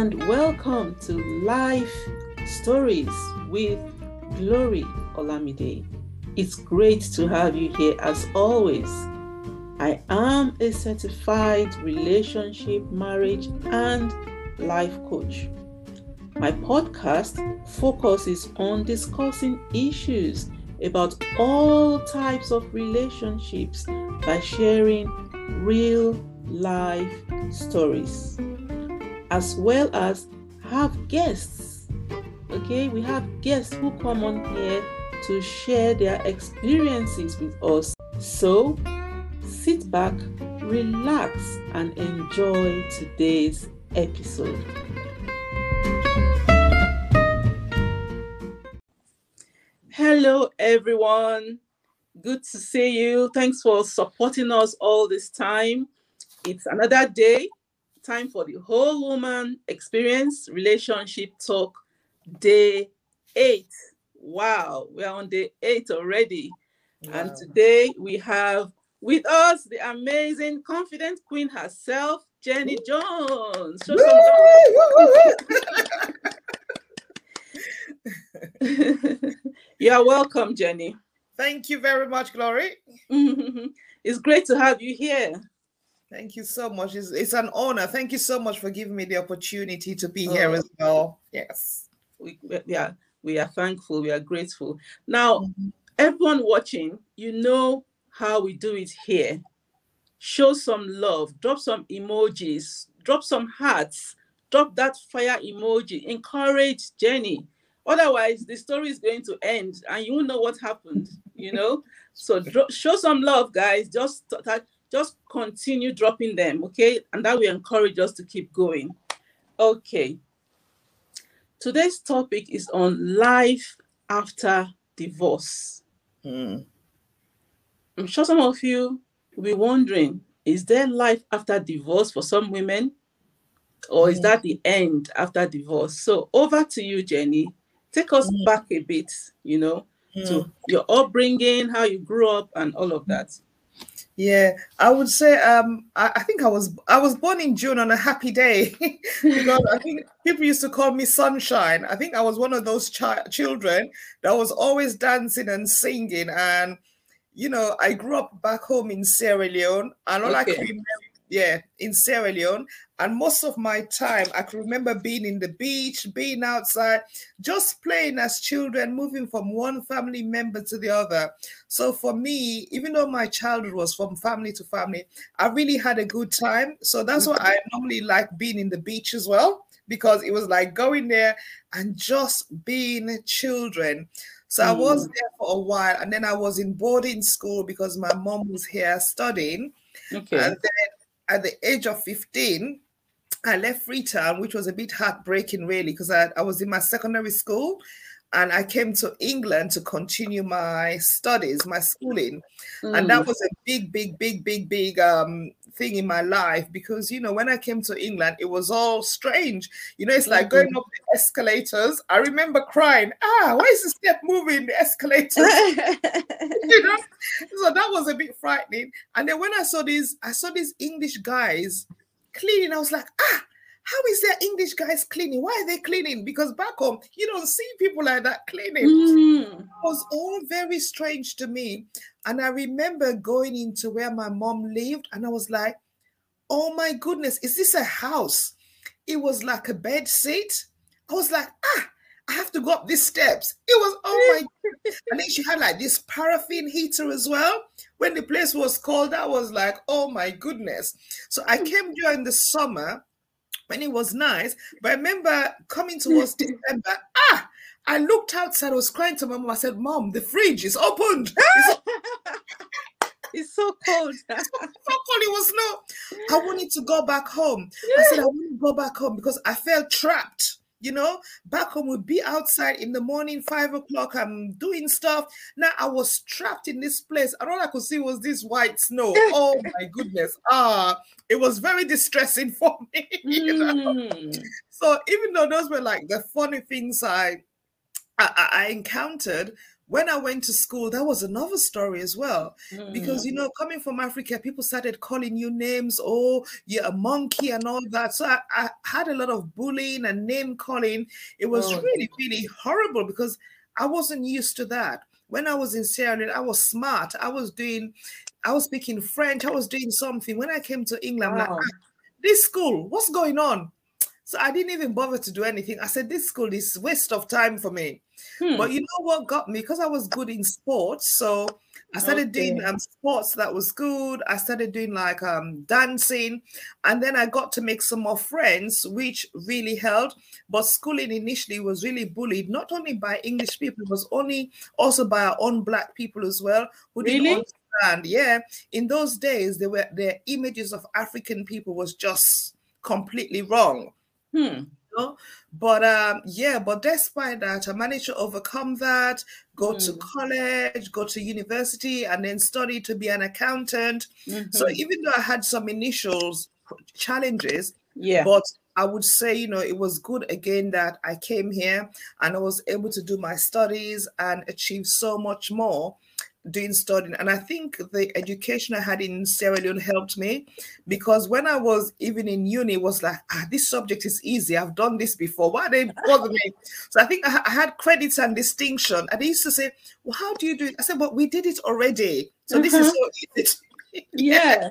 and welcome to Life Stories with Glory Olamide. It's great to have you here as always. I am a certified relationship, marriage, and life coach. My podcast focuses on discussing issues about all types of relationships by sharing real life stories as well as have guests. Okay, we have guests who come on here to share their experiences with us. So sit back, relax, and enjoy today's episode. Hello, everyone. Good to see you. Thanks for supporting us all this time. It's another day time for the whole woman experience relationship talk day eight. Wow we're on day eight already. Wow. and today we have with us the amazing confident queen herself jenny jones. Show you are welcome jenny. Thank you very much glory. It's great to have you here Thank you so much. It's, it's an honor. Thank you so much for giving me the opportunity to be oh. here as well. Yes. We, yeah, we are thankful. We are grateful. Now, mm-hmm. everyone watching, you know how we do it here. Show some love, drop some emojis, drop some hearts, drop that fire emoji, encourage Jenny. Otherwise, the story is going to end and you won't know what happened, you know? So show some love, guys. Just t- just continue dropping them, okay? And that will encourage us to keep going. Okay. Today's topic is on life after divorce. Mm. I'm sure some of you will be wondering is there life after divorce for some women? Or mm. is that the end after divorce? So, over to you, Jenny. Take us mm. back a bit, you know, to mm. your upbringing, how you grew up, and all of that. Yeah, I would say um, I, I, think I was I was born in June on a happy day because I think people used to call me sunshine. I think I was one of those chi- children that was always dancing and singing, and you know I grew up back home in Sierra Leone, and all okay. I can remember yeah, in Sierra Leone. And most of my time, I can remember being in the beach, being outside, just playing as children, moving from one family member to the other. So for me, even though my childhood was from family to family, I really had a good time. So that's why I normally like being in the beach as well, because it was like going there and just being children. So mm. I was mm. there for a while, and then I was in boarding school because my mom was here studying. Okay. And then at the age of 15, I left Freetown, which was a bit heartbreaking, really, because I, I was in my secondary school and I came to England to continue my studies, my schooling. Mm. And that mm. was a big, big, big, big, big um, thing in my life because, you know, when I came to England, it was all strange. You know, it's like mm-hmm. going up the escalators. I remember crying, ah, why is the step moving, the escalators? you know? So that was a bit frightening. And then when I saw these, I saw these English guys cleaning, I was like, ah, how is there English guys cleaning? Why are they cleaning? Because back home, you don't see people like that cleaning. Mm. It was all very strange to me. And I remember going into where my mom lived, and I was like, oh my goodness, is this a house? It was like a bedsit. I was like, ah, I have to go up these steps. It was, oh my And then she had like this paraffin heater as well. When the place was cold, I was like, oh my goodness. So I came during the summer when it was nice. But I remember coming towards December, ah, I looked outside, I was crying to my mom. I said, Mom, the fridge is opened. It's, so cold. it's so cold. It was no. I wanted to go back home. Yeah. I said, I want to go back home because I felt trapped. You know, back home would be outside in the morning, five o'clock. I'm doing stuff. Now I was trapped in this place, and all I could see was this white snow. oh my goodness! Ah, it was very distressing for me. You know? Mm. So even though those were like the funny things I, I, I encountered, when I went to school, that was another story as well. Mm. Because, you know, coming from Africa, people started calling you names, oh, you're a monkey and all that. So I, I had a lot of bullying and name calling. It was Oh. really, really horrible because I wasn't used to that. When I was in Sierra Leone, I was smart. I was doing, I was speaking French. I was doing something. When I came to England, I'm like, "Ah, this school, what's going on? So I didn't even bother to do anything. I said, this school is waste of time for me. Hmm. But you know what got me? Because I was good in sports. So I started doing um, sports that was good. I started doing like um, dancing. And then I got to make some more friends, which really helped. But schooling initially was really bullied, not only by English people, it was only also by our own black people as well, who didn't understand. Yeah. In those days, there were the images of African people was just completely wrong Hmm. know. But um, yeah, but despite that, I managed to overcome that, go to Mm. college, go to university, and then study to be an accountant. So Mhm. even though I had some initials challenges, yeah. but I would say, you know, it was good again that I came here and I was able to do my studies and achieve so much more doing studying. And I think the education I had in Sierra Leone helped me because when I was even in uni, it was like, ah, this subject is easy. I've done this before. Why they bother me? So I think I, I had credits and distinction. And they used to say, well, how do you do it? I said, well, we did it already. So this is Mhm. so easy. yeah.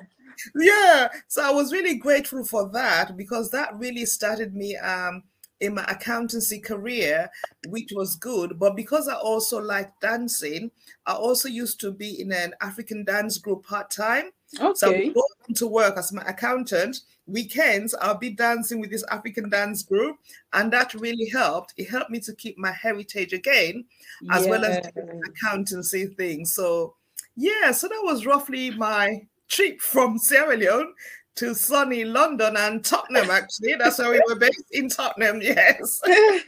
yeah so i was really grateful for that because that really started me um in my accountancy career which was good but because i also like dancing i also used to be in an african dance group part-time Okay. so I would go to work as my accountant weekends i'll be dancing with this african dance group and that really helped it helped me to keep my heritage again as well as Yeah. accountancy thing. So yeah, so that was roughly my trip from Sierra Leone to sunny London and Tottenham. Actually, that's where we were based in Tottenham. Yes,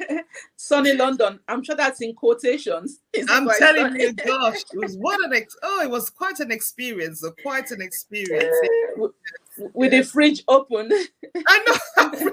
sunny London. I'm sure that's in quotations. It's I'm telling sunny. you, gosh, it was what an ex- oh, it was quite an experience. Quite an experience. With the fridge open. I know.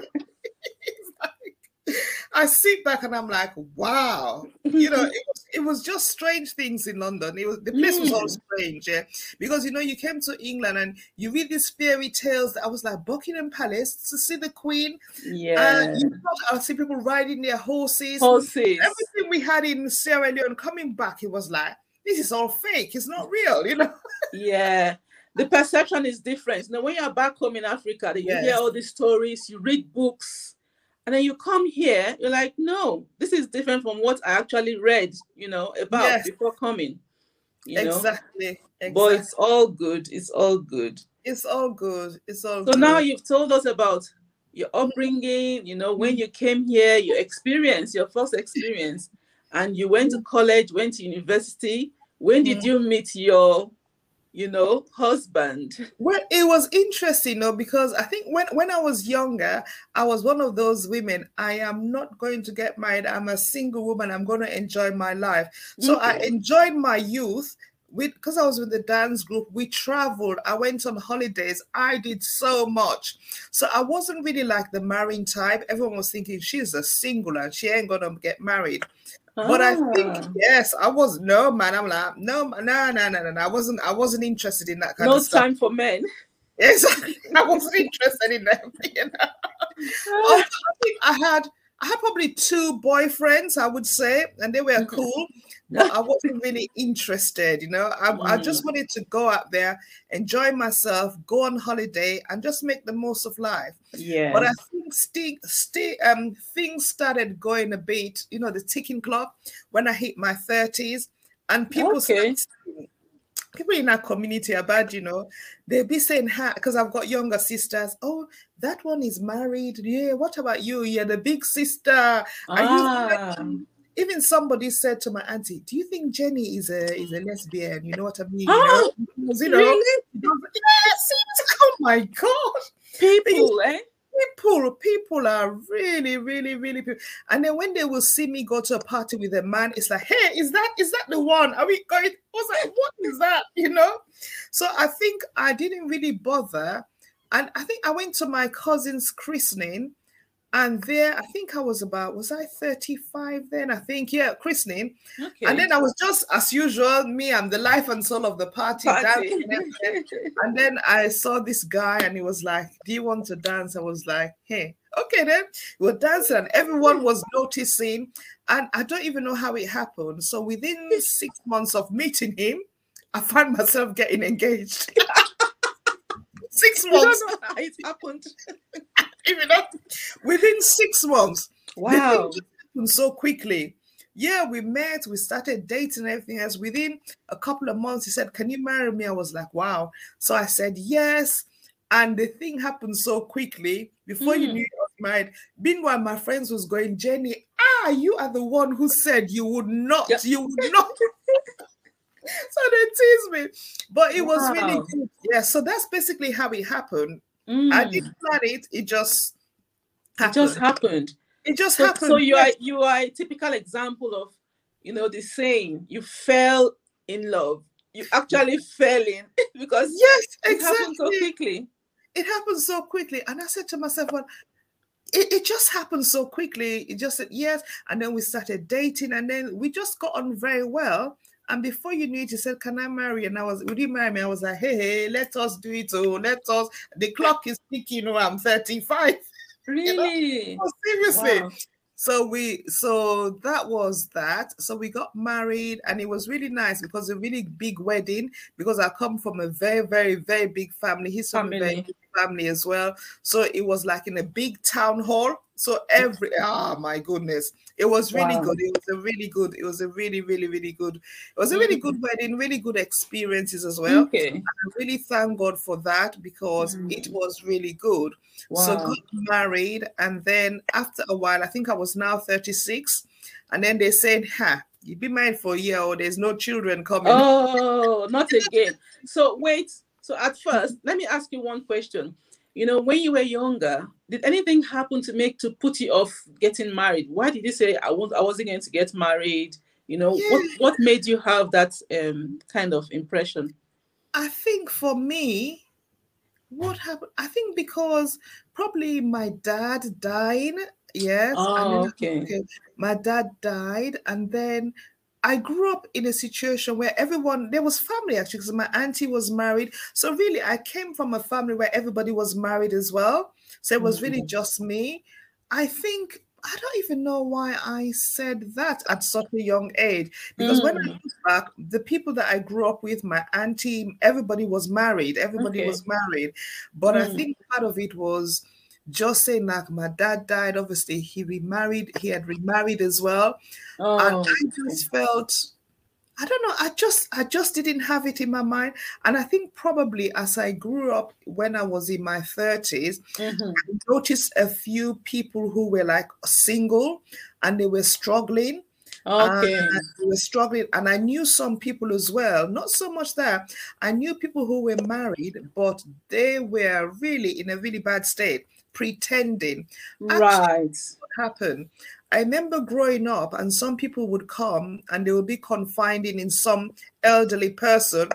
I sit back and I'm like, wow, you know, it was, it was just strange things in London. It was the place was all Mm. strange, yeah. Because you know, you came to England and you read these fairy tales. That I was like Buckingham Palace to see the Queen, yeah. and you thought I see people riding their horses. Horses. Everything we had in Sierra Leone coming back, it was like this is all fake. It's not real, you know. Yeah. The perception is different. Now, when you're back home in Africa, you hear all these stories, you read books, and then you come here, you're like, no, this is different from what I actually read, you know, about Yes. before coming. You know, exactly. exactly. but it's all good. It's all good. it's all good. It's all So good. now you've told us about your upbringing, you know, when you came here, your experience, your first experience, and you went to college, went to university. When did Mm. you meet your, you know, husband? Well, it was interesting, though, because I think when, when I was younger, I was one of those women. I am not going to get married. I'm a single woman. I'm going to enjoy my life. So I mm-hmm. enjoyed my youth with because I was with the dance group. We traveled. I went on holidays. I did so much. So I wasn't really like the marrying type. Everyone was thinking she's a single and she ain't gonna get married. But I think Ah, yes, I was no man. I'm like no, no, no, no, no, no. I wasn't. I wasn't interested in that kind no of stuff. No time for men. Exactly. I wasn't interested in them. You know? I think I had I had probably two boyfriends, I would say, and they were cool, but I wasn't really interested, you know. I, I Mm. just wanted to go out there, enjoy myself, go on holiday, and just make the most of life. Yeah. But I think sti- sti- um, things started going a bit, you know, the ticking clock when I hit my 30s, and people Okay. started people in our community are bad, you know. They'll be saying, because I've got younger sisters, oh, that one is married. Yeah, what about you? You're the big sister. Are you ah, even somebody said to my auntie, "Do you think Jenny is a is a lesbian?" You know what I mean? You Ah, know, Because, you know, really? yes. Oh my god, People, eh? people, people are really, really, really people. And then when they will see me go to a party with a man, it's like, "Hey, is that is that the one? Are we going?" I was like, "What is that?" You know. So I think I didn't really bother, and I think I went to my cousin's christening And there, I think I was about, was I 35 then? I think, yeah, christening. Okay. And then I was just as usual, me, I'm the life and soul of the party. Party. and then I saw this guy and he was like, Do you want to dance? I was like, Hey, okay then. We were dancing and everyone was noticing. And I don't even know how it happened. So within six months of meeting him, I found myself getting engaged. six months, know how it happened. even know, within six months. Wow. happened so quickly. Yeah, we met, we started dating everything else. Within a couple of months, he said, Can you marry me? I was like, Wow. So I said, Yes. And the thing happened so quickly. Before you Mm. knew I was married, meanwhile, my friends was going, Jenny, ah, you are the one who said you would not, Yeah. you would not. so they teased me. But it was really good. Yeah, so that's basically how it happened. I Mm. didn't plan it, it just It just happened. It just So, happened. so you are you are a typical example of, you know, the saying you fell in love. You actually fell in because Yes, it happened so quickly. It happened so quickly. And I said to myself, well, it, it just happened so quickly. It just said yes. And then we started dating, and then we just got on very well. And before you knew it, you said, Can I marry? And I was, Would you marry me? I was like, Hey, hey, let us do it. Oh, let us. The clock is ticking. Oh, I'm 35. Really? Oh, seriously. Wow. So we so that was that. So we got married and it was really nice because a really big wedding because I come from a very, very, very big family. He's from a very Family. big family as well. So it was like in a big town hall. So every ah my goodness, it was really Wow. good. It was a really good, it was a really, really, really good, it was a really good wedding, really good experiences as well. Okay. I really thank God for that because it Mm. was really good. Wow. So got married, and then after a while, I think I was now 36, and then they said, "Ha, you be married for a year, or there's no children coming." Oh, not again. So wait. So at first, let me ask you one question. You know, when you were younger, did anything happen to make to put you off getting married? Why did you say I was I wasn't going to get married? You know, what Yeah. what made you have that um kind of impression? I think for me, what happened? I think because probably my dad died. Yes, Oh, okay. okay, my dad died, and then I grew up in a situation where everyone there was family actually because my auntie was married. So really, I came from a family where everybody was married as well. So it was really Mhm. just me. I think I don't even know why I said that at such a young age because when I Mm. look back, the people that I grew up with, my auntie, everybody was married. Everybody Okay. was married, but I Mm. think part of it was just saying like my dad died. Obviously, he remarried. He had remarried as well and Oh, I just felt I don't know, I just I just didn't have it in my mind. And I think probably as I grew up when I was in my 30s, mhm. I noticed a few people who were like single and they were struggling. okay. And they were struggling. And I knew some people as well, not so much that I knew people who were married, but they were really in a really bad state, pretending Right. happen. I remember growing up, and some people would come and they would be confiding in some elderly person.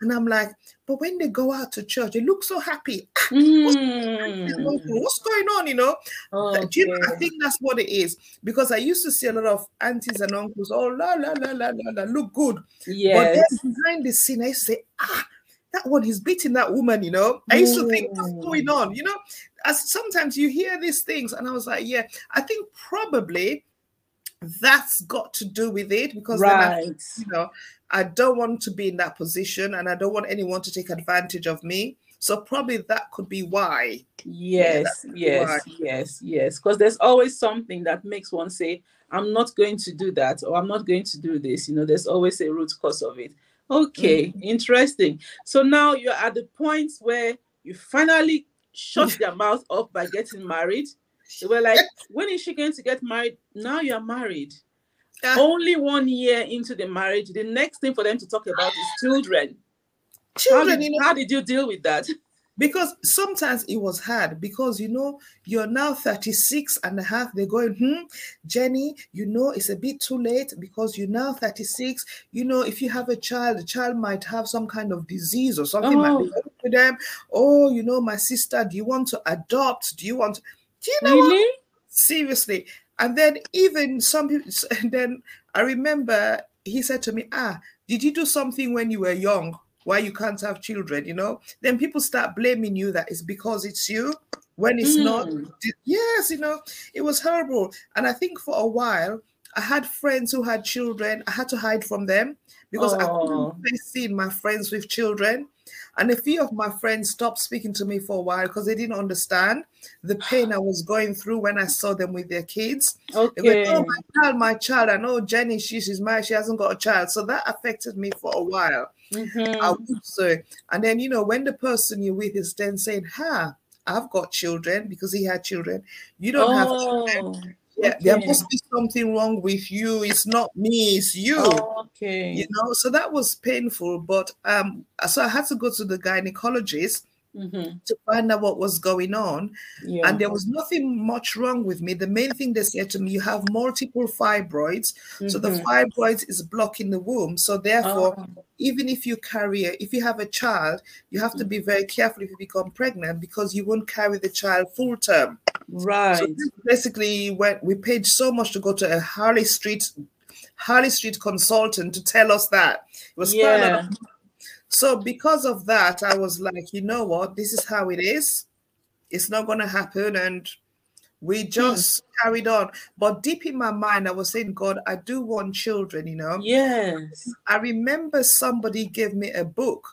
And I'm like, but when they go out to church, they look so happy. Mm. What's going on? You know, Do you know, I think that's what it is because I used to see a lot of aunties and uncles, oh, la, la, la, la, la, la, look good. But Yes. then behind the scene, I used to say, ah, that one is beating that woman, you know. I used to think, what's Mm. going on? You know, as sometimes you hear these things, and I was like, yeah, I think probably that's got to do with it because then I, Right. you know, I don't want to be in that position and I don't want anyone to take advantage of me. So probably that could be why. Yes, yes, yes, yes. Because there's always something that makes one say, I'm not going to do that or I'm not going to do this. You know, there's always a root cause of it. Okay, mm-hmm. interesting. So now you're at the point where you finally shut their mouth up by getting married. They were like, when is she going to get married? Now you're married. Ah. Only one year into the marriage, the next thing for them to talk about is children. How Children, did, you know, how did you deal with that? Because sometimes it was hard because you know you're now 36 and a half they're going hmm jenny you know it's a bit too late because you're now 36 you know if you have a child the child might have some kind of disease or something might be Oh. with them oh you know my sister do you want to adopt do you want do you know what Really? Seriously. And then even some people, and then I remember he said to me, Ah, did you do something when you were young? Why you can't have children, you know? Then people start blaming you that it's because it's you when it's mm. not. Yes, you know, it was horrible. And I think for a while, I had friends who had children. I had to hide from them because oh. I couldn't see my friends with children. And a few of my friends stopped speaking to me for a while because they didn't understand the pain I was going through when I saw them with their kids. Okay. oh, my child, my child. I know Jenny, she, she's married, she hasn't got a child. So that affected me for a while. Mm-hmm. I would say. And then, you know, when the person you're with is then saying, Ha, I've got children because he had children, you don't oh. have children yeah, okay. there must be something wrong with you. It's not me, it's you. Oh, okay. You know, so that was painful. But um, so I had to go to the gynecologist mm-hmm. to find out what was going on. Yeah. And there was nothing much wrong with me. The main thing they said to me, you have multiple fibroids. Mm-hmm. So the mm-hmm. fibroids is blocking the womb. So therefore, oh. even if you carry a, if you have a child, you have to be very careful if you become pregnant because you won't carry the child full term. Right. So basically, when we paid so much to go to a Harley Street Harley Street consultant to tell us that it was yeah. So because of that, I was like, you know what? This is how it is. It's not going to happen. And we hmm. just hmm. carried on. But deep in my mind, I was saying, God, I do want children, you know? Yes. I remember somebody gave me a book.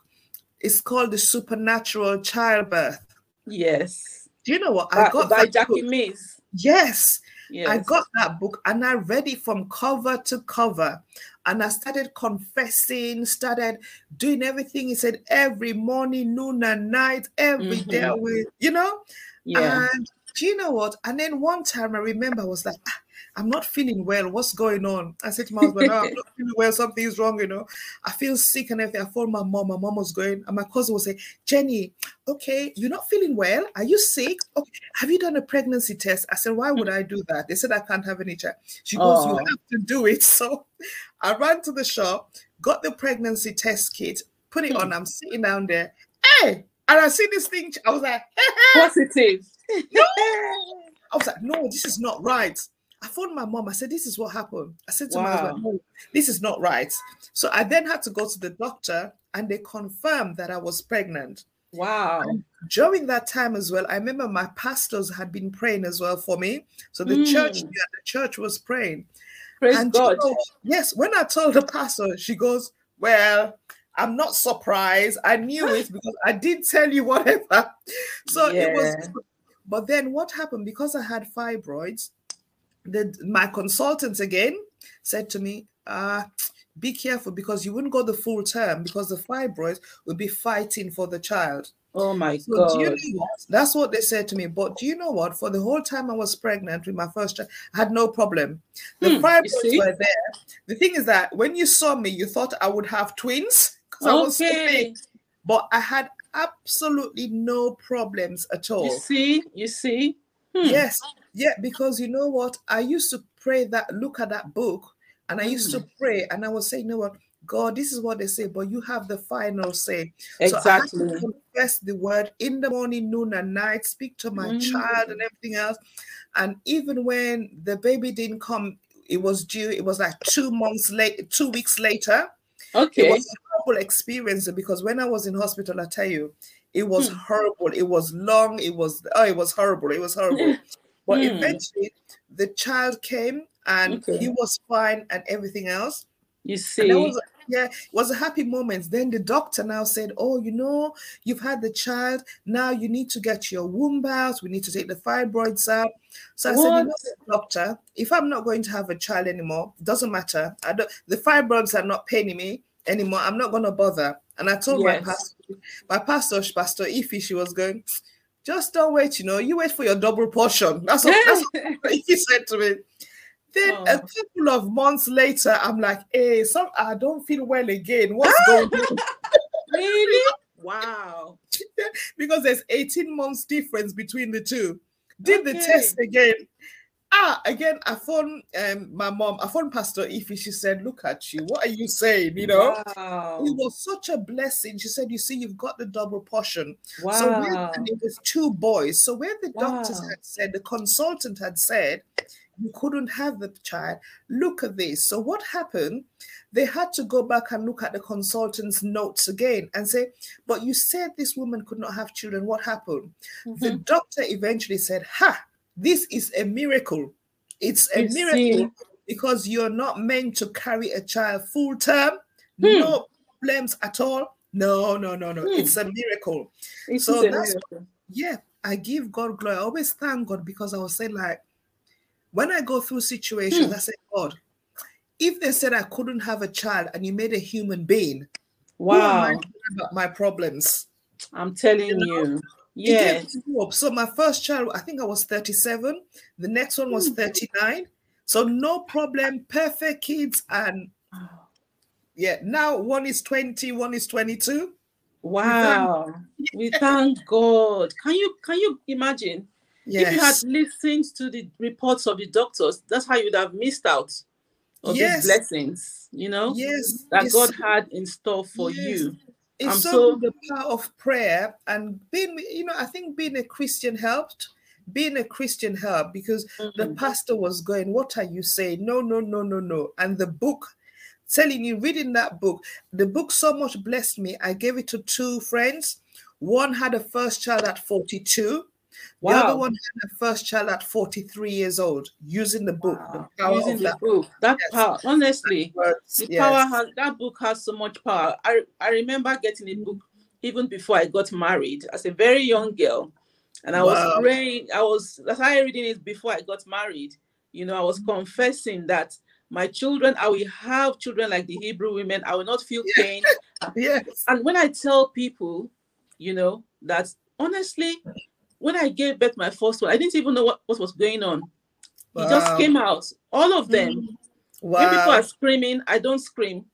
It's called The Supernatural Childbirth. Yes. Do you know what? I got by Jackie book. Yes. Yes. I got that book and I read it from cover to cover. And I started confessing, started doing everything. He said every morning, noon, and night, every mm-hmm. day, with you know. Yeah. And do you know what? And then one time I remember I was like, ah, I'm not feeling well. What's going on? I said to my husband, oh, I'm not feeling well. Something's wrong, you know. I feel sick and everything. I phoned my mom. My mom was going, and my cousin was saying, Jenny, okay, you're not feeling well. Are you sick? Okay, have you done a pregnancy test? I said, why would I do that? They said I can't have any child. She goes, oh. you have to do it. So I ran to the shop, got the pregnancy test kit, put it hmm. on. I'm sitting down there. Hey, and I see this thing. I was like, positive. no. I was like, no, this is not right. I phoned my mom. I said, This is what happened. I said to wow. my husband, No, this is not right. So I then had to go to the doctor and they confirmed that I was pregnant. Wow. And during that time as well, I remember my pastors had been praying as well for me. So the mm. church, yeah, the church was praying. Praise and God. Yes, when I told the pastor, she goes, Well, I'm not surprised. I knew it because I did tell you whatever. So yeah. it was but then what happened because I had fibroids, the, my consultant again said to me, uh, be careful because you wouldn't go the full term because the fibroids would be fighting for the child. Oh my so God. You know what? That's what they said to me. But do you know what? For the whole time I was pregnant with my first child, I had no problem. The hmm, fibroids were there. The thing is that when you saw me, you thought I would have twins because okay. I was so big. But I had absolutely no problems at all. You see, you see. Hmm. Yes, yeah, because you know what? I used to pray that, look at that book, and I used mm. to pray, and I would say, you know what? God, this is what they say, but you have the final say. Exactly. So I confess the word in the morning, noon, and night, speak to my mm. child and everything else. And even when the baby didn't come, it was due, it was like two months late, two weeks later. Okay. It was a horrible experience because when I was in hospital, I tell you, it was hmm. horrible. It was long. It was oh, it was horrible. It was horrible. but hmm. eventually, the child came and okay. he was fine and everything else. You see, was, yeah, it was a happy moment. Then the doctor now said, "Oh, you know, you've had the child. Now you need to get your womb out. We need to take the fibroids out." So I said, "You know, doctor, if I'm not going to have a child anymore, it doesn't matter. I don't. The fibroids are not paining me anymore. I'm not going to bother." And I told yes. my pastor, my pastor, Pastor Ify, she was going, just don't wait, you know, you wait for your double portion. That's what, that's what he said to me. Then oh. a couple of months later, I'm like, hey, some I don't feel well again. What's ah! going on? really? Wow. because there's 18 months difference between the two. Did okay. the test again. Ah, again, I phoned um, my mom, I phoned Pastor Ify. She said, Look at you. What are you saying? You know, Wow. it was such a blessing. She said, You see, you've got the double portion. Wow. So, it was two boys. So, where the doctors had said, the consultant had said, you couldn't have the child. Look at this. So, what happened? They had to go back and look at the consultant's notes again and say, But you said this woman could not have children. What happened? The Mhm. doctor eventually said, Ha, this is a miracle. It's a You miracle see. because you're not meant to carry a child full term, Hmm. no problems at all. No, no, no, no. Hmm. It's a miracle. It So a that's- miracle. Yeah, I give God glory. I always thank God because I was saying, like, when I go through situations, Hmm. I say, God, if they said I couldn't have a child and you made a human being, who am I Wow. about my problems? I'm telling You know, you. Yes. So my first child, I think I was 37. The next one was Hmm. 39. So no problem, perfect kids. And yeah, now one is 20, one is 22. Wow. We thank God. Can you can you imagine Yes. if you had listened to the reports of the doctors, that's how you would have missed out of Yes. these blessings, you know, Yes. that it's God had in store for Yes. you. It's so, so- the power of prayer and being, you know, I think being a Christian helped. Being a Christian helped because the Mhm. pastor was going, What are you saying? No, no, no, no, no. And the book telling you, reading that book, the book so much blessed me. I gave it to two friends. One had a first child at 42. The other Wow. one had a first child at 43 years old, using the book, Wow. the power Using of the that book. That Yes. power, honestly, words. the Yes. power has that book has so much power. I I remember getting a book even before I got married as a very young girl. And I Wow. was praying, I was I started reading it before I got married. You know, I was mm-hmm. confessing that my children, I will have children like the Hebrew women. I will not feel pain. Yes. And when I tell people, you know, that honestly, when I gave birth my first one, I didn't even know what, what was going on. It just came out. All of them. When people are screaming, I don't scream.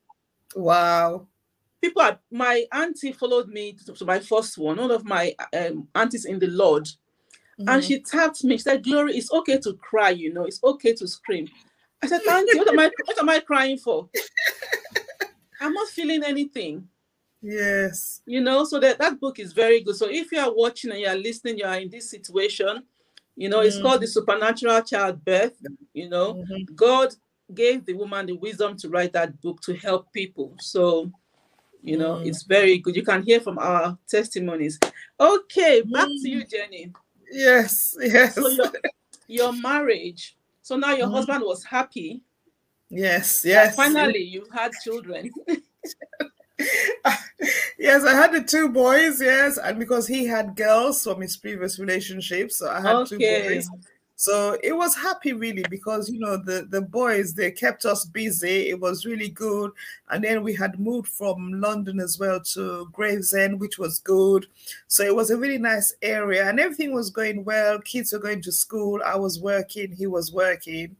Wow. People are my auntie followed me to, to my first one, one of my um, aunties in the Lord. And Mhm. she tapped me. She said, Glory, it's okay to cry, you know, it's okay to scream. I said, Auntie, what am I what am I crying for? I'm not feeling anything. Yes. you know so that that book is very good so if you are watching and you are listening you are in this situation you know it's called the supernatural childbirth you know Mhm. god gave the woman the wisdom to write that book to help people so you know Mm. it's very good you can hear from our testimonies okay back to you jenny Yes. Yes. so your, your marriage so now your Mhm. husband was happy yes. Yes. finally you had children yes, I had the two boys, yes, and because he had girls from his previous relationship, so I had two boys. So it was happy really because you know the the boys they kept us busy. It was really good, and then we had moved from London as well to Gravesend, which was good. So it was a really nice area, and everything was going well. Kids were going to school. I was working. He was working,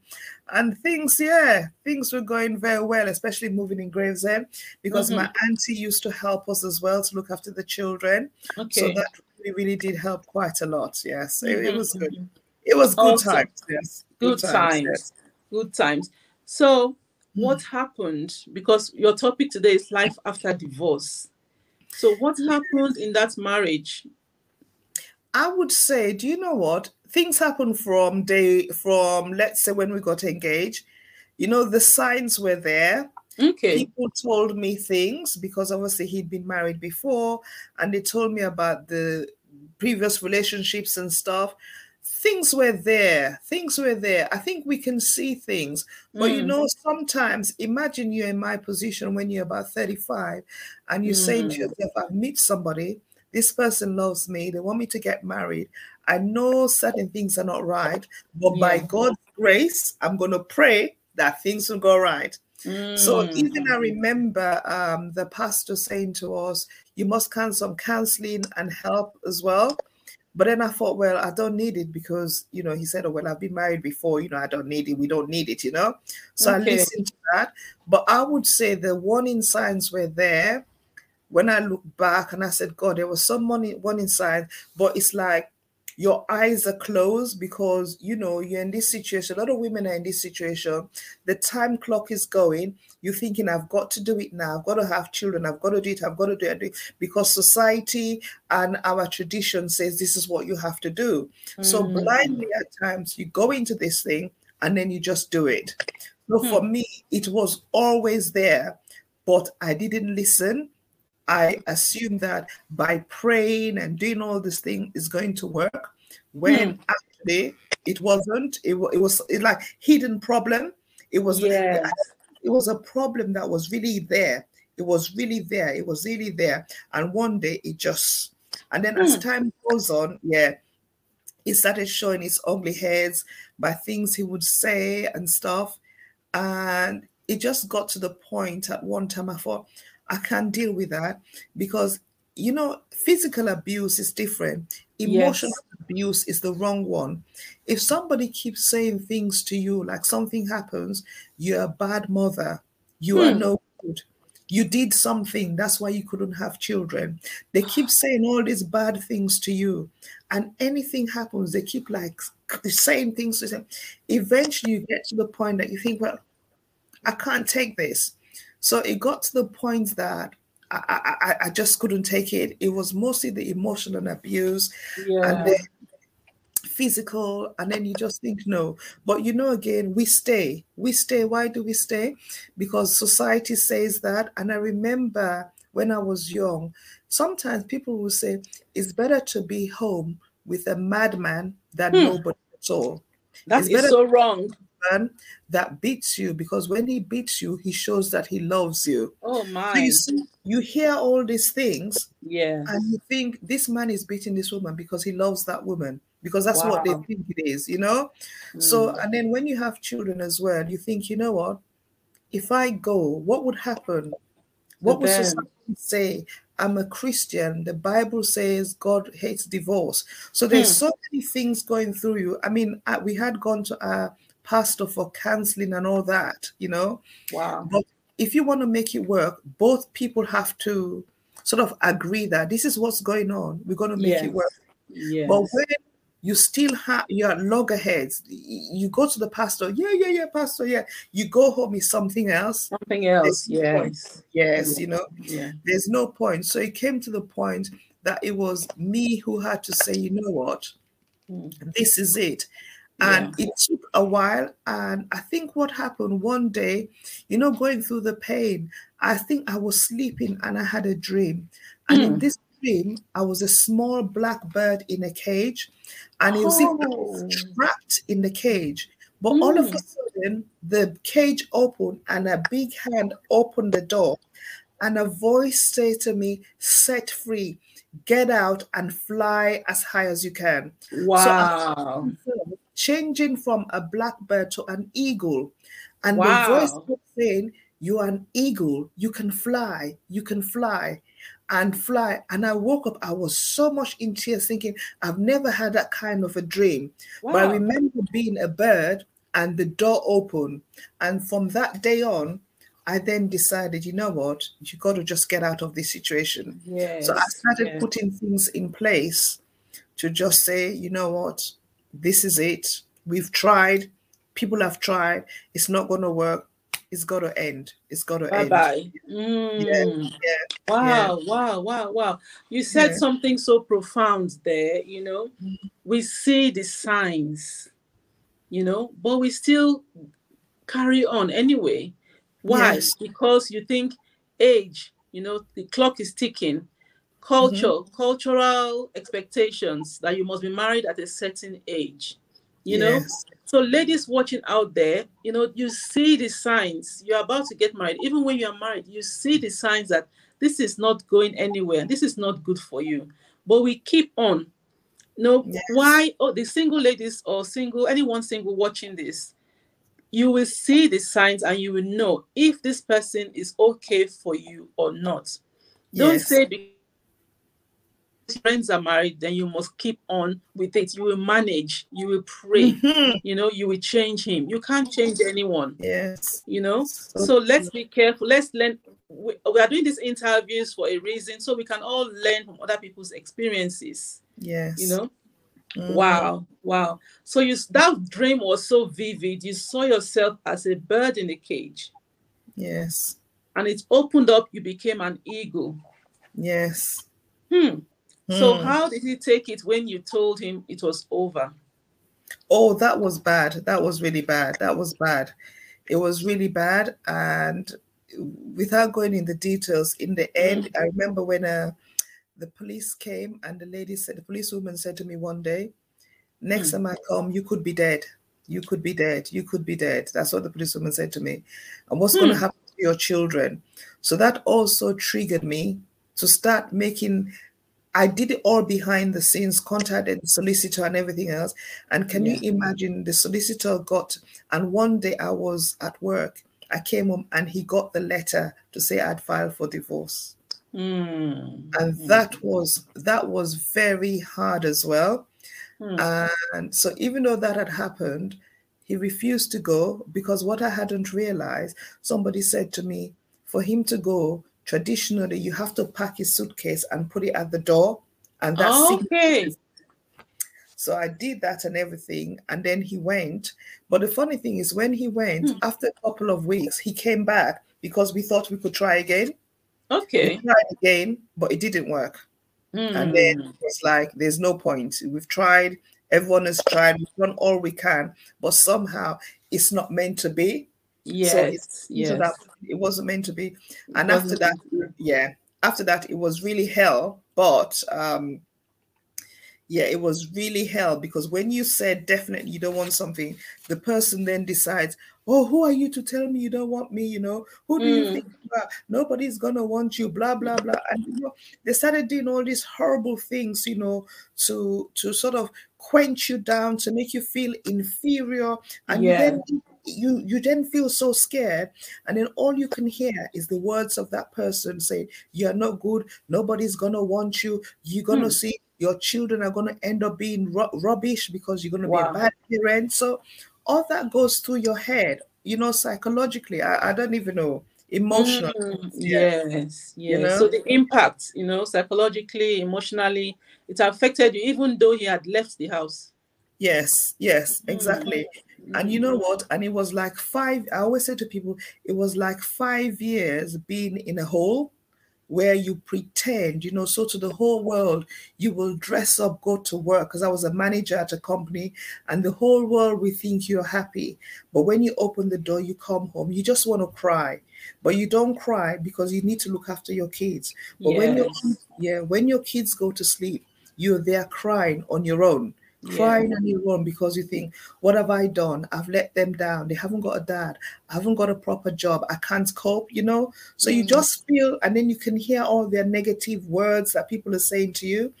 and things yeah things were going very well. Especially moving in Gravesend because my mm-hmm. auntie used to help us as well to look after the children. Okay. So that really, really did help quite a lot. Yes, it, it Mhm, was good. Mm-hmm. It was good Awesome. times. Yes, good times, yes. good times so what hmm. happened because your topic today is life after divorce so what happened in that marriage I would say, do you know what? Things happen from day from let's say when we got engaged. You know, the signs were there. okay People told me things because obviously he'd been married before, and they told me about the previous relationships and stuff. Things were there. Things were there. I think we can see things. But you Mm. know, sometimes imagine you're in my position when you're about 35 and you're saying to Mm. yourself, I meet somebody, this person loves me, they want me to get married. I know certain things are not right, but by God's grace, I'm going to pray that things will go right. So Mm. even I remember um, the pastor saying to us, you must count some counseling and help as well. But then I thought, well, I don't need it because, you know, he said, oh, well, I've been married before, you know, I don't need it. We don't need it, you know. So I listened to that. But I would say the warning signs were there when I look back and I said, God, there was some money warning signs, but it's like your eyes are closed because you know you're in this situation. A lot of women are in this situation. The time clock is going. You're thinking, I've got to do it now. I've got to have children. I've got to do it. I've got to do it because society and our tradition says this is what you have to do. Mm. So blindly at times you go into this thing and then you just do it. So hmm. for me, it was always there, but I didn't listen. I assumed that by praying and doing all this thing is going to work. When hmm. actually it wasn't. It, it was it like hidden problem. It was yes. it was a problem that was really there. It was really there. It was really there. And one day it just and then as hmm. time goes on, yeah, it started showing its ugly heads by things he would say and stuff. And it just got to the point at one time I thought, I can't deal with that because, you know, physical abuse is different. Emotional yes. abuse is the wrong one. If somebody keeps saying things to you, like something happens, you're a bad mother, you hmm. are no good, you did something, that's why you couldn't have children. They keep saying all these bad things to you, and anything happens, they keep like saying things to them. Eventually, you get to the point that you think, well, I can't take this. So it got to the point that I, I, I just couldn't take it. It was mostly the emotional abuse yeah. and then physical, and then you just think no. But you know, again, we stay. We stay. Why do we stay? Because society says that. And I remember when I was young, sometimes people will say it's better to be home with a madman than hmm. nobody at all. That is so wrong man that beats you because when he beats you, he shows that he loves you. Oh my! So you see, you hear all these things, yeah, and you think this man is beating this woman because he loves that woman because that's wow. what they think it is, you know. Mm. So and then when you have children as well, you think, you know what? If I go, what would happen? What would society say? I'm a Christian. The Bible says God hates divorce. So there's hmm. so many things going through you. I mean, uh, we had gone to our pastor for counseling and all that, you know. Wow. But if you want to make it work, both people have to sort of agree that this is what's going on. We're going to make yes. it work. Yes. But when you still have your loggerheads, you go to the pastor, yeah, yeah, yeah, pastor, yeah. You go home is something else. Something else, yes. yes, you know, yeah. there's no point. So it came to the point that it was me who had to say, you know what, mm. this is it. And yeah. it took a while. And I think what happened one day, you know, going through the pain, I think I was sleeping and I had a dream. And mm. in hmm. this dream, I was a small black bird in a cage. And it was, oh. trapped in the cage. But mm. all of a hmm. sudden, the cage opened and a big hand opened the door. And a voice said to me, Set free, get out and fly as high as you can. Wow. So changing from a blackbird to an eagle. And wow. the voice was saying, You are an eagle, you can fly, you can fly and fly. And I woke up, I was so much in tears thinking, I've never had that kind of a dream. Wow. But I remember being a bird and the door opened. And from that day on, I then decided, you know what, you got to just get out of this situation. Yes, so I started putting things in place to just say, you know what, this is it. We've tried. People have tried. It's not going to work. It's got to end. It's got to bye end. Bye. Mm. Yeah, yeah, wow, yeah. wow, wow, wow. You said something so profound there, you know. Mm-hmm. We see the signs, you know, but we still carry on anyway. Why? Yes. Because you think age, you know, the clock is ticking culture, mm-hmm. cultural expectations that you must be married at a certain age. You yes. know, so ladies watching out there, you know, you see the signs. You're about to get married. Even when you're married, you see the signs that this is not going anywhere. This is not good for you. But we keep on. You know, yes. why? Oh, the single ladies or single, anyone single watching this, you will see the signs and you will know if this person is okay for you or not. Don't yes. say friends are married, then you must keep on with it. You will manage, you will pray, mm-hmm. you know, you will change him. You can't change anyone. Yes. You know, so, so let's be careful. Let's learn. We, we are doing these interviews for a reason, so we can all learn from other people's experiences. Yes. You know, Mm. Wow, wow. So you that dream was so vivid. You saw yourself as a bird in a cage. Yes. And it opened up, you became an eagle. Yes. Hmm. So hmm. how did he take it when you told him it was over? Oh, that was bad. That was really bad. That was bad. It was really bad. And without going in the details, in the end, mm. I remember when uh, the police came and the lady said, the police woman said to me one day, next mm. time I come, you could be dead. You could be dead. You could be dead. That's what the police woman said to me. And what's mm. going to happen to your children? So that also triggered me to start making I did it all behind the scenes, contacted the solicitor and everything else. And can yeah. you imagine the solicitor got, and one day I was at work, I came home and he got the letter to say I'd filed for divorce. Mm. And that was that was very hard as well. Mm. And so even though that had happened, he refused to go because what I hadn't realized, somebody said to me, for him to go, traditionally you have to pack his suitcase and put it at the door and that's okay. so i did that and everything and then he went. But the funny thing is when he went hmm. after a couple of weeks he came back because we thought we could try again. Okay. we tried again but it didn't work. And then hmm. it's like there's no point. We've tried. Everyone has tried. We've done all we can. But somehow it's not meant to be Yes, so yes. So that it wasn't meant to be. And after that, yeah, after that, it was really hell. But um, yeah, it was really hell because when you said definitely you don't want something, the person then decides, oh, who are you to tell me you don't want me? You know, who do mm. you think about? Nobody's gonna want you, blah blah blah. And you know, they started doing all these horrible things, you know, to to sort of quench you down, to make you feel inferior, and yeah. then you you then feel so scared and then all you can hear is the words of that person saying you're not good. Nobody's gonna want you. You're gonna hmm. see your children are gonna end up being ru- rubbish because you're gonna wow. be a bad parent. So all that goes through your head you know psychologically. I, I don't even know emotional mm, yes yes you know? so the impact you know psychologically emotionally it affected you even though he had left the house yes yes exactly mm. And you know what? And it was like five, I always say to people, it was like five years being in a hole where you pretend, you know, so to the whole world, you will dress up, go to work. Because I was a manager at a company, and the whole world will think you're happy. But when you open the door, you come home, you just want to cry. But you don't cry because you need to look after your kids. But yes. when your yeah, when your kids go to sleep, you're there crying on your own crying yeah. on your own because you think, what have I done? I've let them down. They haven't got a dad. I haven't got a proper job. I can't cope, you know? So mm. you just feel, and then you can hear all their negative words that people are saying to you.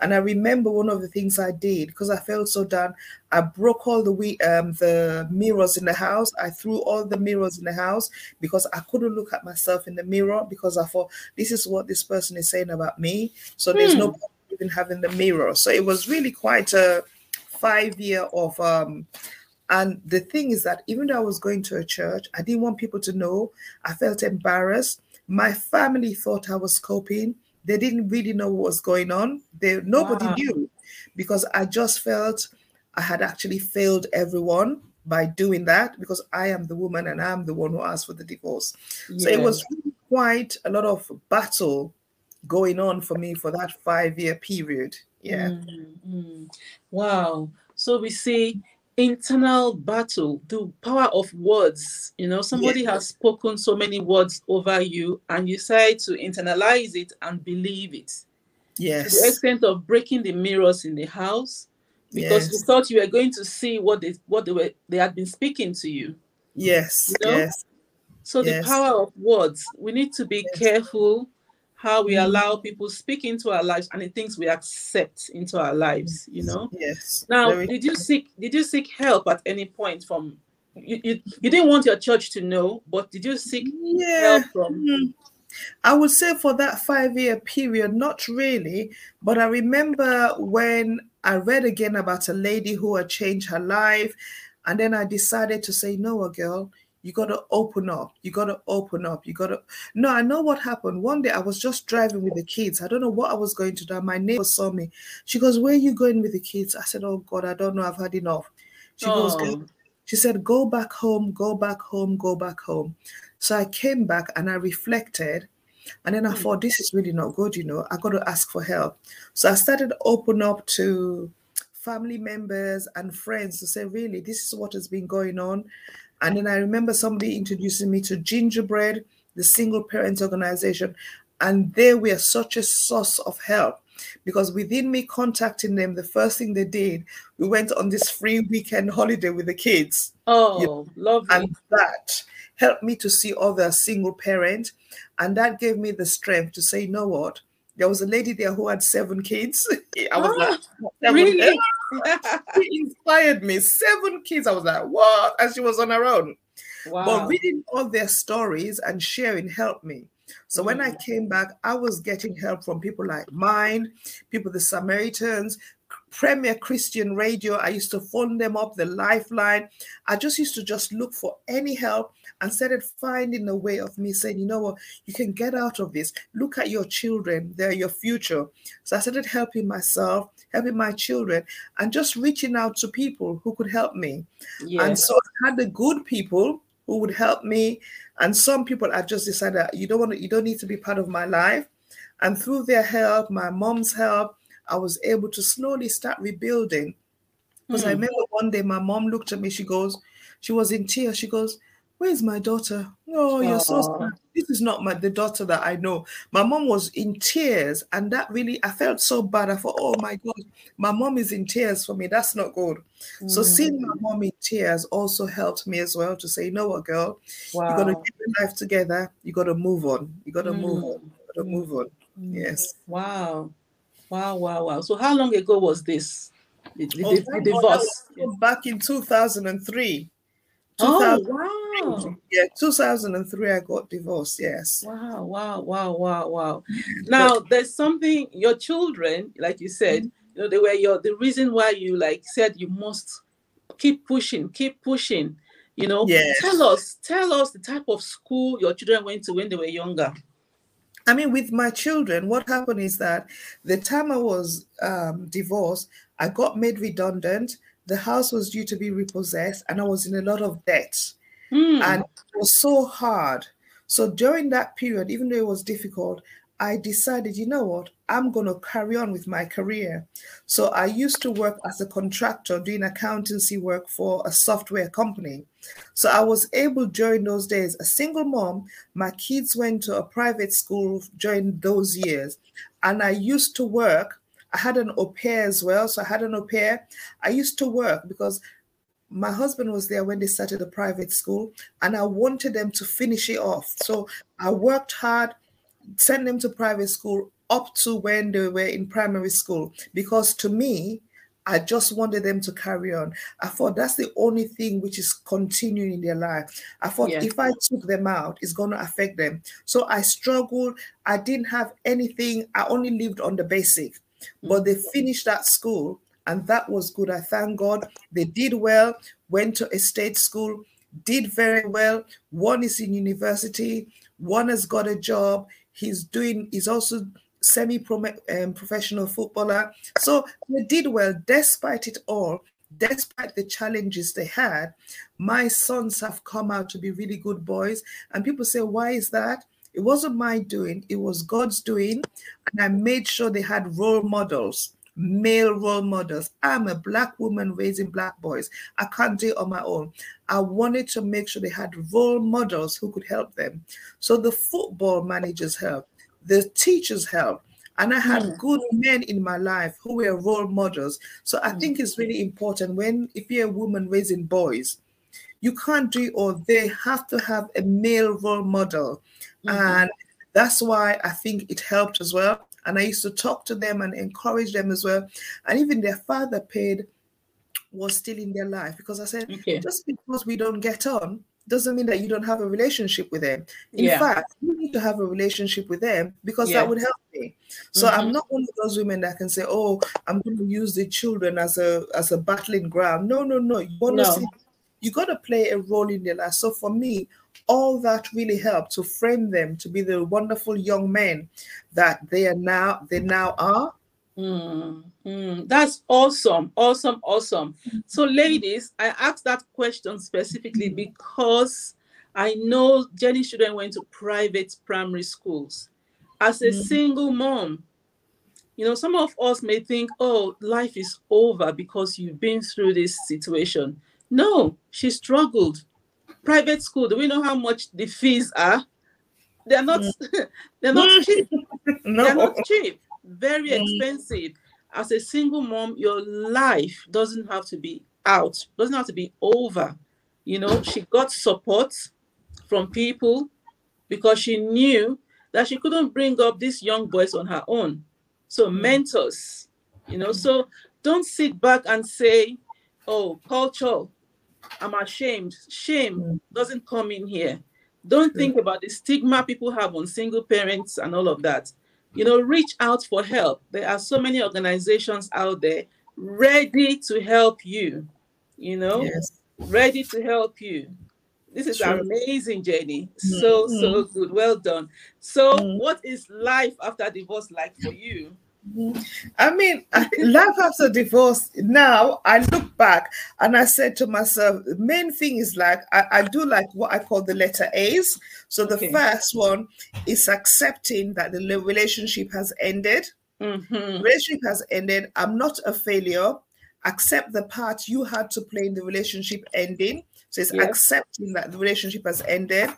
And I remember one of the things I did because I felt so down. I broke all the we um the mirrors in the house. I threw all the mirrors in the house because I couldn't look at myself in the mirror because I thought this is what this person is saying about me. So there's no even having the mirror. So it was really quite a five year of um and the thing is that even though I was going to a church, I didn't want people to know. I felt embarrassed. My family thought I was coping. They didn't really know what was going on. They nobody wow. knew because I just felt I had actually failed everyone by doing that because I am the woman and I'm the one who asked for the divorce. So it was really quite a lot of battle going on for me for that five year period. Yeah. Mm-hmm. Wow. So we see internal battle, the power of words. You know, somebody yes. has spoken so many words over you, and you decide to internalize it and believe it. Yes. To the extent of breaking the mirrors in the house because yes. you thought you were going to see what they what they were they had been speaking to you. Yes. You know? Yes. So yes. the power of words, we need to be yes. careful how we mm. allow people speak into our lives and the things we accept into our lives you know yes now Very did you seek did you seek help at any point from you, you, you didn't want your church to know but did you seek yeah. help from mm. I would say for that five year period, not really. But I remember when I read again about a lady who had changed her life. And then I decided to say, no, girl, you got to open up. You got to open up. You got to. No, I know what happened. One day I was just driving with the kids. I don't know what I was going to do. My neighbor saw me. She goes, Where are you going with the kids? I said, Oh God, I don't know. I've had enough. She oh. goes, She said, Go back home, go back home, go back home. So I came back and I reflected. And then I mm. thought, This is really not good. You know, I got to ask for help. So I started open up to family members and friends to say, Really, this is what has been going on and then I remember somebody introducing me to Gingerbread, the single parent organization. And they were such a source of help because within me contacting them, the first thing they did, we went on this free weekend holiday with the kids. Oh, you know, lovely. And that helped me to see other single parent. And that gave me the strength to say, you know what? There was a lady there who had seven kids. I was ah, like, really? she inspired me. Seven kids. I was like, what? And she was on her own. Wow. But reading all their stories and sharing helped me. So mm. when I mm. came back, I was getting help from people like Mind, people, the Samaritans, Premier Christian Radio. I used to phone them up, the Lifeline. I just used to just look for any help and started finding a way of me saying, you know what, you can get out of this. Look at your children, they're your future. So I started helping myself, helping my children, and just reaching out to people who could help me. Yes. And so I had the good people who would help me. And some people I just decided you don't want to, you don't need to be part of my life. And through their help, my mom's help, I was able to slowly start rebuilding. Because mm. I hmm. remember one day my mom looked at me, she goes, she was in tears. She goes, Where's my daughter? Oh, you're so sad. This is not my the daughter that I know. My mom was in tears, and that really I felt so bad. I thought, oh my God, my mom is in tears for me. That's not good. Mm. So seeing my mom in tears also helped me as well to say, you know what, girl, wow. you gotta get your life together, you gotta move on. You gotta mm. move on. You gotta move on. Yes. Wow. Wow, wow, wow. So how long ago was this? The, the, oh, the divorce? Back in 2003. Oh, wow. Yeah, 2003, I got divorced. Yes. Wow, wow, wow, wow, wow. Now, there's something, your children, like you said, mm-hmm. you know, they were your, the reason why you like said you must keep pushing, keep pushing. You know, yes. tell us, tell us the type of school your children went to when they were younger. I mean, with my children, what happened is that the time I was um, divorced, I got made redundant. The house was due to be repossessed, and I was in a lot of debt. Mm. And it was so hard. So during that period, even though it was difficult, I decided, you know what, I'm going to carry on with my career. So I used to work as a contractor doing accountancy work for a software company. So I was able during those days, a single mom, my kids went to a private school during those years. And I used to work. I had an au pair as well. So I had an au pair. I used to work because my husband was there when they started a private school and I wanted them to finish it off. So I worked hard sent them to private school up to when they were in primary school because to me I just wanted them to carry on. I thought that's the only thing which is continuing in their life. I thought if I took them out, it's going to affect them. So I struggled. I didn't have anything. I only lived on the basic. Mm. But they finished that school, and that was good. I thank God. They did well, went to a state school, did very well. One is in university, one has got a job. He's doing, he's also semi-professional um, footballer. So they did well despite it all. Despite the challenges they had, my sons have come out to be really good boys. And people say, why is that? It wasn't my doing, it was God's doing. And I made sure they had role models, male role models. I'm a black woman raising black boys. I can't do it on my own. I wanted to make sure they had role models who could help them. So the football managers helped, the teachers helped, and I had mm. good men in my life who were role models. So I mm. think it's really important when, if you're a woman raising boys, you can't do it all. They have to have a male role model. Mm-hmm. And that's why I think it helped as well. And I used to talk to them and encourage them as well. And even their father paid was still in their life because I said, okay. just because we don't get on doesn't mean that you don't have a relationship with them. In yeah. fact, you need to have a relationship with them because yeah. that would help me. So mm-hmm. I'm not one of those women that can say, "Oh, I'm going to use the children as a as a battling ground." No, no, no. You want no. to see you got to play a role in their life. So for me, all that really helped to frame them to be the wonderful young men that they are now they now are Mm, mm, that's awesome, awesome, awesome. So, ladies, I asked that question specifically because I know Jenny children went to private primary schools. As a mm. single mom, you know, some of us may think, oh, life is over because you've been through this situation. No, she struggled. Private school, do we know how much the fees are? They're not, mm. they're not cheap. no. They're not cheap very mm. expensive. As a single mom, your life doesn't have to be out, doesn't have to be over. You know, she got support from people because she knew that she couldn't bring up these young boys on her own. So, mm. mentors, you know, so don't sit back and say, oh, culture, I'm ashamed. Shame mm. doesn't come in here. Don't think about the stigma people have on single parents and all of that you know, reach out for help. There are so many organizations out there ready to help you, you know, yes. ready to help you. This is True. amazing, Jenny. Mm-hmm. So, so good. Well done. So, mm-hmm. what is life after divorce like for you? I mean, life after divorce, now I look back and I said to myself, the main thing is like, I, I do like what I call the letter A's. So the okay. first one is accepting that the relationship has ended. Mm-hmm. Relationship has ended. I'm not a failure. Accept the part you had to play in the relationship ending. So it's yes. accepting that the relationship has ended.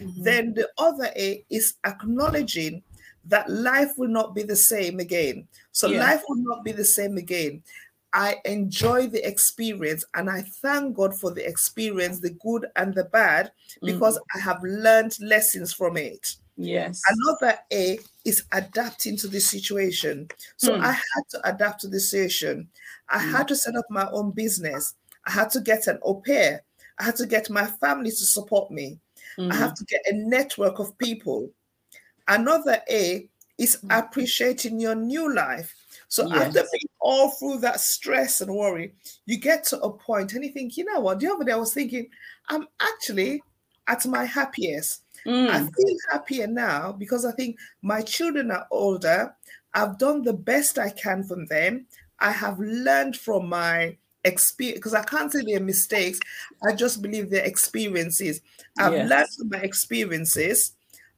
Mm-hmm. Then the other A is acknowledging that life will not be the same again. So yeah. life will not be the same again. I enjoy the experience and I thank God for the experience, the good and the bad, because mm. I have learned lessons from it. Yes. Another A is adapting to the situation. So mm. I had to adapt to the situation. I mm. had to set up my own business. I had to get an au pair. I had to get my family to support me. Mm. I have to get a network of people. Another A is mm. appreciating your new life. So yes. after being all through that stress and worry, you get to a point and you think, you know what? The other day I was thinking, I'm actually at my happiest. Mm. I feel happier now because I think my children are older. I've done the best I can from them. I have learned from my experience because I can't say they're mistakes. I just believe they're experiences. I've yes. learned from my experiences.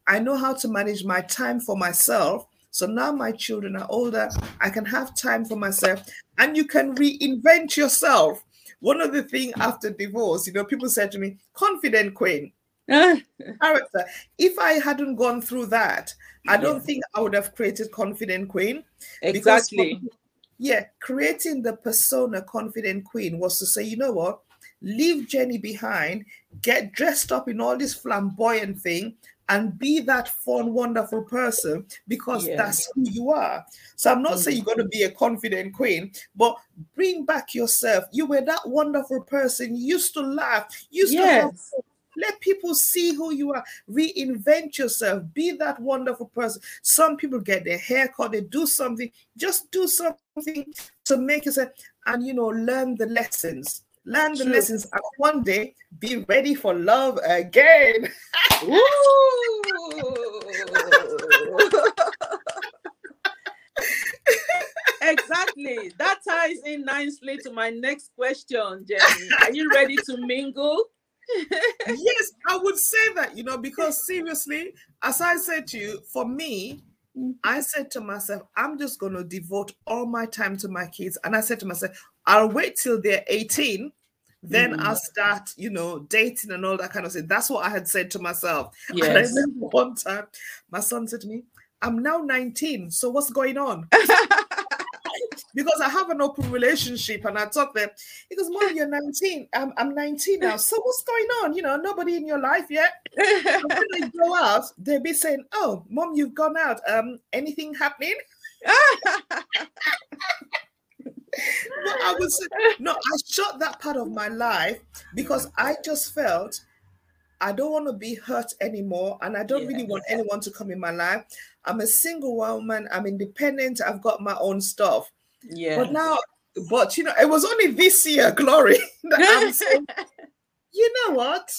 I know how to manage my time for myself. So now my children are older, I can have time for myself and you can reinvent yourself. One of the things after divorce, you know, people said to me, confident queen. character. If I hadn't gone through that, I don't yeah. think I would have created confident queen. Exactly. Because, yeah, creating the persona confident queen was to say, you know what, leave Jenny behind, get dressed up in all this flamboyant thing, and be that fun, wonderful person because yeah. that's who you are. So I'm not mm-hmm. saying you're going to be a confident queen, but bring back yourself. You were that wonderful person. You used to laugh. Used yes. to have let people see who you are. Reinvent yourself. Be that wonderful person. Some people get their hair cut, they do something. Just do something to make yourself and you know learn the lessons learn the True. lessons, and one day be ready for love again. exactly. That ties in nicely to my next question, Jenny. Are you ready to mingle? yes, I would say that, you know, because seriously, as I said to you, for me, mm. I said to myself, I'm just going to devote all my time to my kids. And I said to myself, I'll wait till they're 18. Then mm. I'll start, you know, dating and all that kind of thing. That's what I had said to myself. Yes. And I remember one time my son said to me, I'm now 19. So what's going on? because I have an open relationship and I talk them. He goes, Mom, you're 19. I'm, I'm 19 now. So what's going on? You know, nobody in your life yet. and when they go out, they'll be saying, Oh, mom, you've gone out. Um, anything happening? no, I was no, I shot that part of my life because I just felt I don't want to be hurt anymore, and I don't yeah. really want anyone to come in my life. I'm a single woman. I'm independent. I've got my own stuff. Yeah. But now, but you know, it was only this year, Glory, that I'm saying, you know what?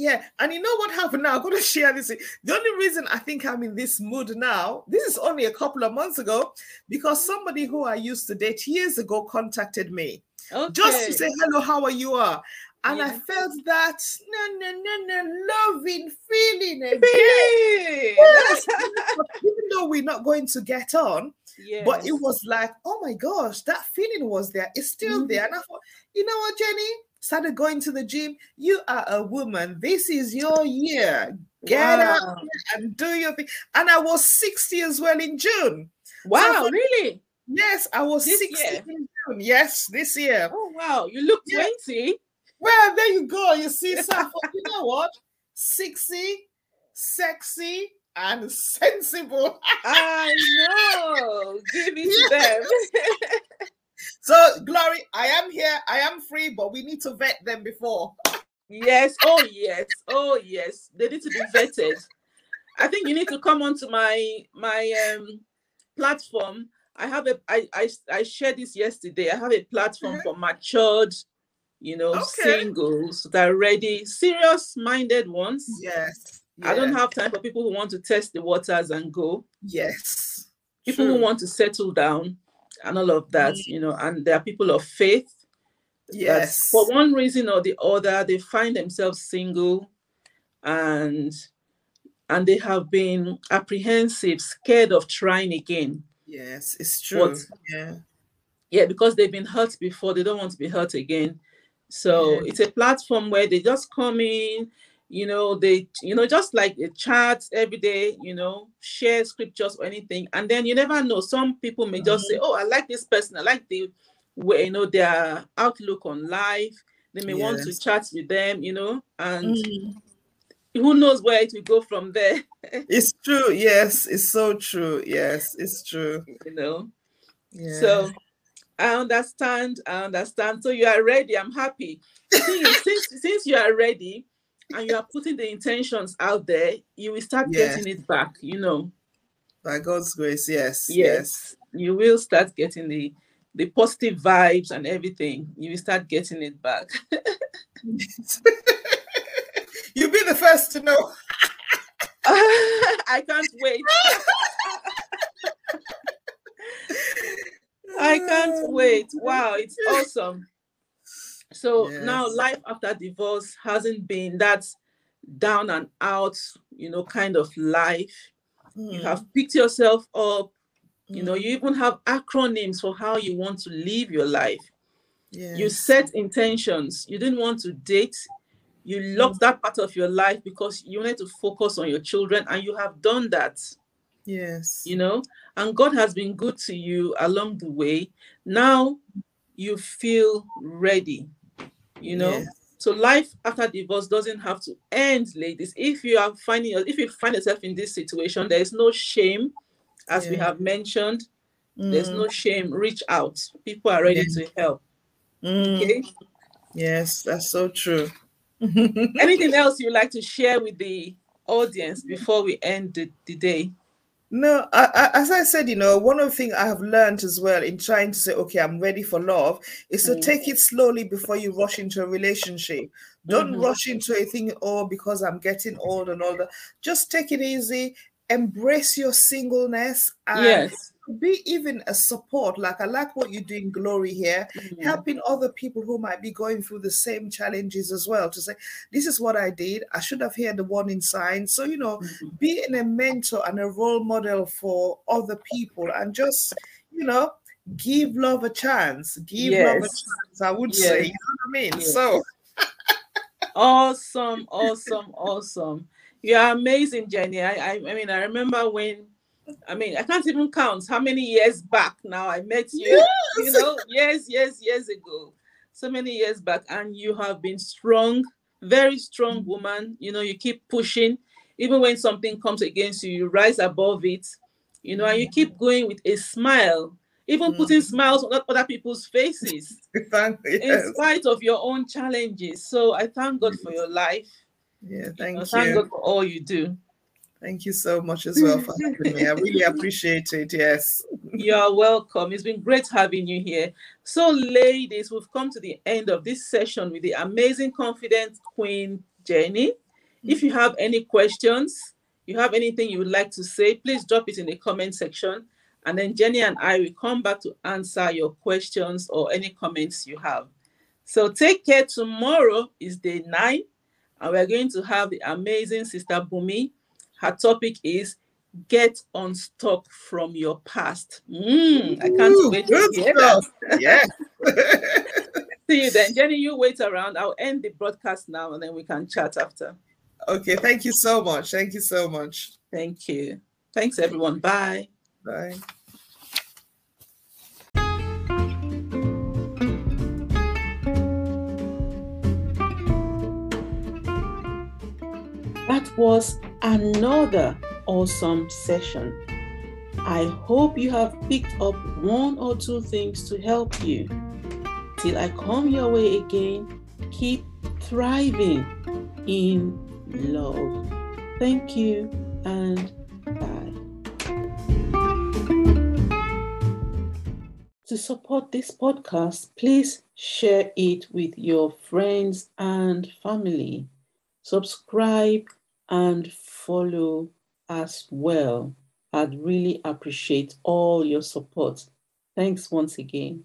Yeah, and you know what happened now? I'm going to share this. The only reason I think I'm in this mood now, this is only a couple of months ago, because somebody who I used to date years ago contacted me okay. just to say hello, how are you? Are and yeah. I felt that no, no, no, no, loving feeling again. yes. Even though we're not going to get on, yes. but it was like, oh my gosh, that feeling was there. It's still mm-hmm. there. And I thought, you know what, Jenny? Started going to the gym. You are a woman. This is your year. Get wow. out and do your thing. And I was 60 as well in June. Wow, so really? Yes, I was this 60 year? in June. Yes, this year. Oh wow, you look yeah. 20. Well, there you go. You see, so you know what? Sexy, sexy, and sensible. I know. Give it to them. so, Glory, I am here. I am free, but we need to vet them before. yes. Oh, yes. Oh, yes. They need to be vetted. I think you need to come onto my my um platform. I have a I I I shared this yesterday. I have a platform mm-hmm. for matured you know, okay. singles that are ready, serious minded ones. Yes. I don't have time for people who want to test the waters and go. Yes. People True. who want to settle down and all of that, mm. you know, and there are people of faith. Yes. For one reason or the other, they find themselves single and and they have been apprehensive, scared of trying again. Yes, it's true. But, yeah. Yeah, because they've been hurt before, they don't want to be hurt again. So yeah. it's a platform where they just come in, you know, they, you know, just like a chat every day, you know, share scriptures or anything. And then you never know. Some people may just mm-hmm. say, Oh, I like this person, I like the way, you know, their outlook on life. They may yes. want to chat with them, you know, and mm-hmm. who knows where it will go from there. it's true, yes, it's so true. Yes, it's true. You know. Yeah. So I understand. I understand. So you are ready. I'm happy. since, since you are ready and you are putting the intentions out there, you will start yes. getting it back, you know. By God's grace, yes. Yes. yes. You will start getting the the positive vibes and everything. You will start getting it back. You'll be the first to know. I can't wait. I can't wait. Wow, it's awesome. So yes. now life after divorce hasn't been that down and out, you know, kind of life. Mm. You have picked yourself up. You know, you mm. even have acronyms for how you want to live your life. Yes. You set intentions. You didn't want to date. You locked mm. that part of your life because you wanted to focus on your children, and you have done that. Yes. You know, and God has been good to you along the way. Now you feel ready, you know. Yes. So life after divorce doesn't have to end, ladies. If you are finding if you find yourself in this situation, there is no shame, as yeah. we have mentioned. Mm. There's no shame. Reach out. People are ready yeah. to help. Mm. Okay. Yes, that's so true. Anything else you'd like to share with the audience before we end the, the day? No, I, I, as I said, you know, one of the things I have learned as well in trying to say, okay, I'm ready for love, is to mm. take it slowly before you rush into a relationship. Don't mm-hmm. rush into a thing, oh, because I'm getting old and all that. Just take it easy, embrace your singleness, and yes be even a support. Like I like what you're doing, Glory here, mm-hmm. helping other people who might be going through the same challenges as well. To say, this is what I did. I should have heard the warning sign. So you know, mm-hmm. being a mentor and a role model for other people, and just you know, give love a chance. Give yes. love a chance. I would yes. say, you know what I mean. Yes. So. awesome, awesome, awesome. You're amazing, Jenny. I, I, I mean, I remember when I mean, I can't even count how many years back now I met you. Yes. You know, years, years, years ago. So many years back. And you have been strong, very strong mm-hmm. woman. You know, you keep pushing. Even when something comes against you, you rise above it. You know, and you keep mm-hmm. going with a smile, even putting mm-hmm. smiles on other people's faces. yes. In spite of your own challenges. So I thank God for your life. Yeah, thank you. Thank God for all you do. Thank you so much as well for having me. I really appreciate it. Yes. You're welcome. It's been great having you here. So, ladies, we've come to the end of this session with the amazing, confident Queen Jenny. If you have any questions, you have anything you would like to say, please drop it in the comment section. And then Jenny and I will come back to answer your questions or any comments you have. So take care. Tomorrow is day nine, and we're going to have the amazing Sister Bumi. Her topic is get unstuck from your past. Mm, I can't Ooh, wait to hear stuff. that. Yeah. See you then. Jenny, you wait around. I'll end the broadcast now and then we can chat after. Okay. Thank you so much. Thank you so much. Thank you. Thanks, everyone. Bye. Bye. Was another awesome session. I hope you have picked up one or two things to help you. Till I come your way again, keep thriving in love. Thank you and bye. To support this podcast, please share it with your friends and family. Subscribe and follow as well. I'd really appreciate all your support. Thanks once again.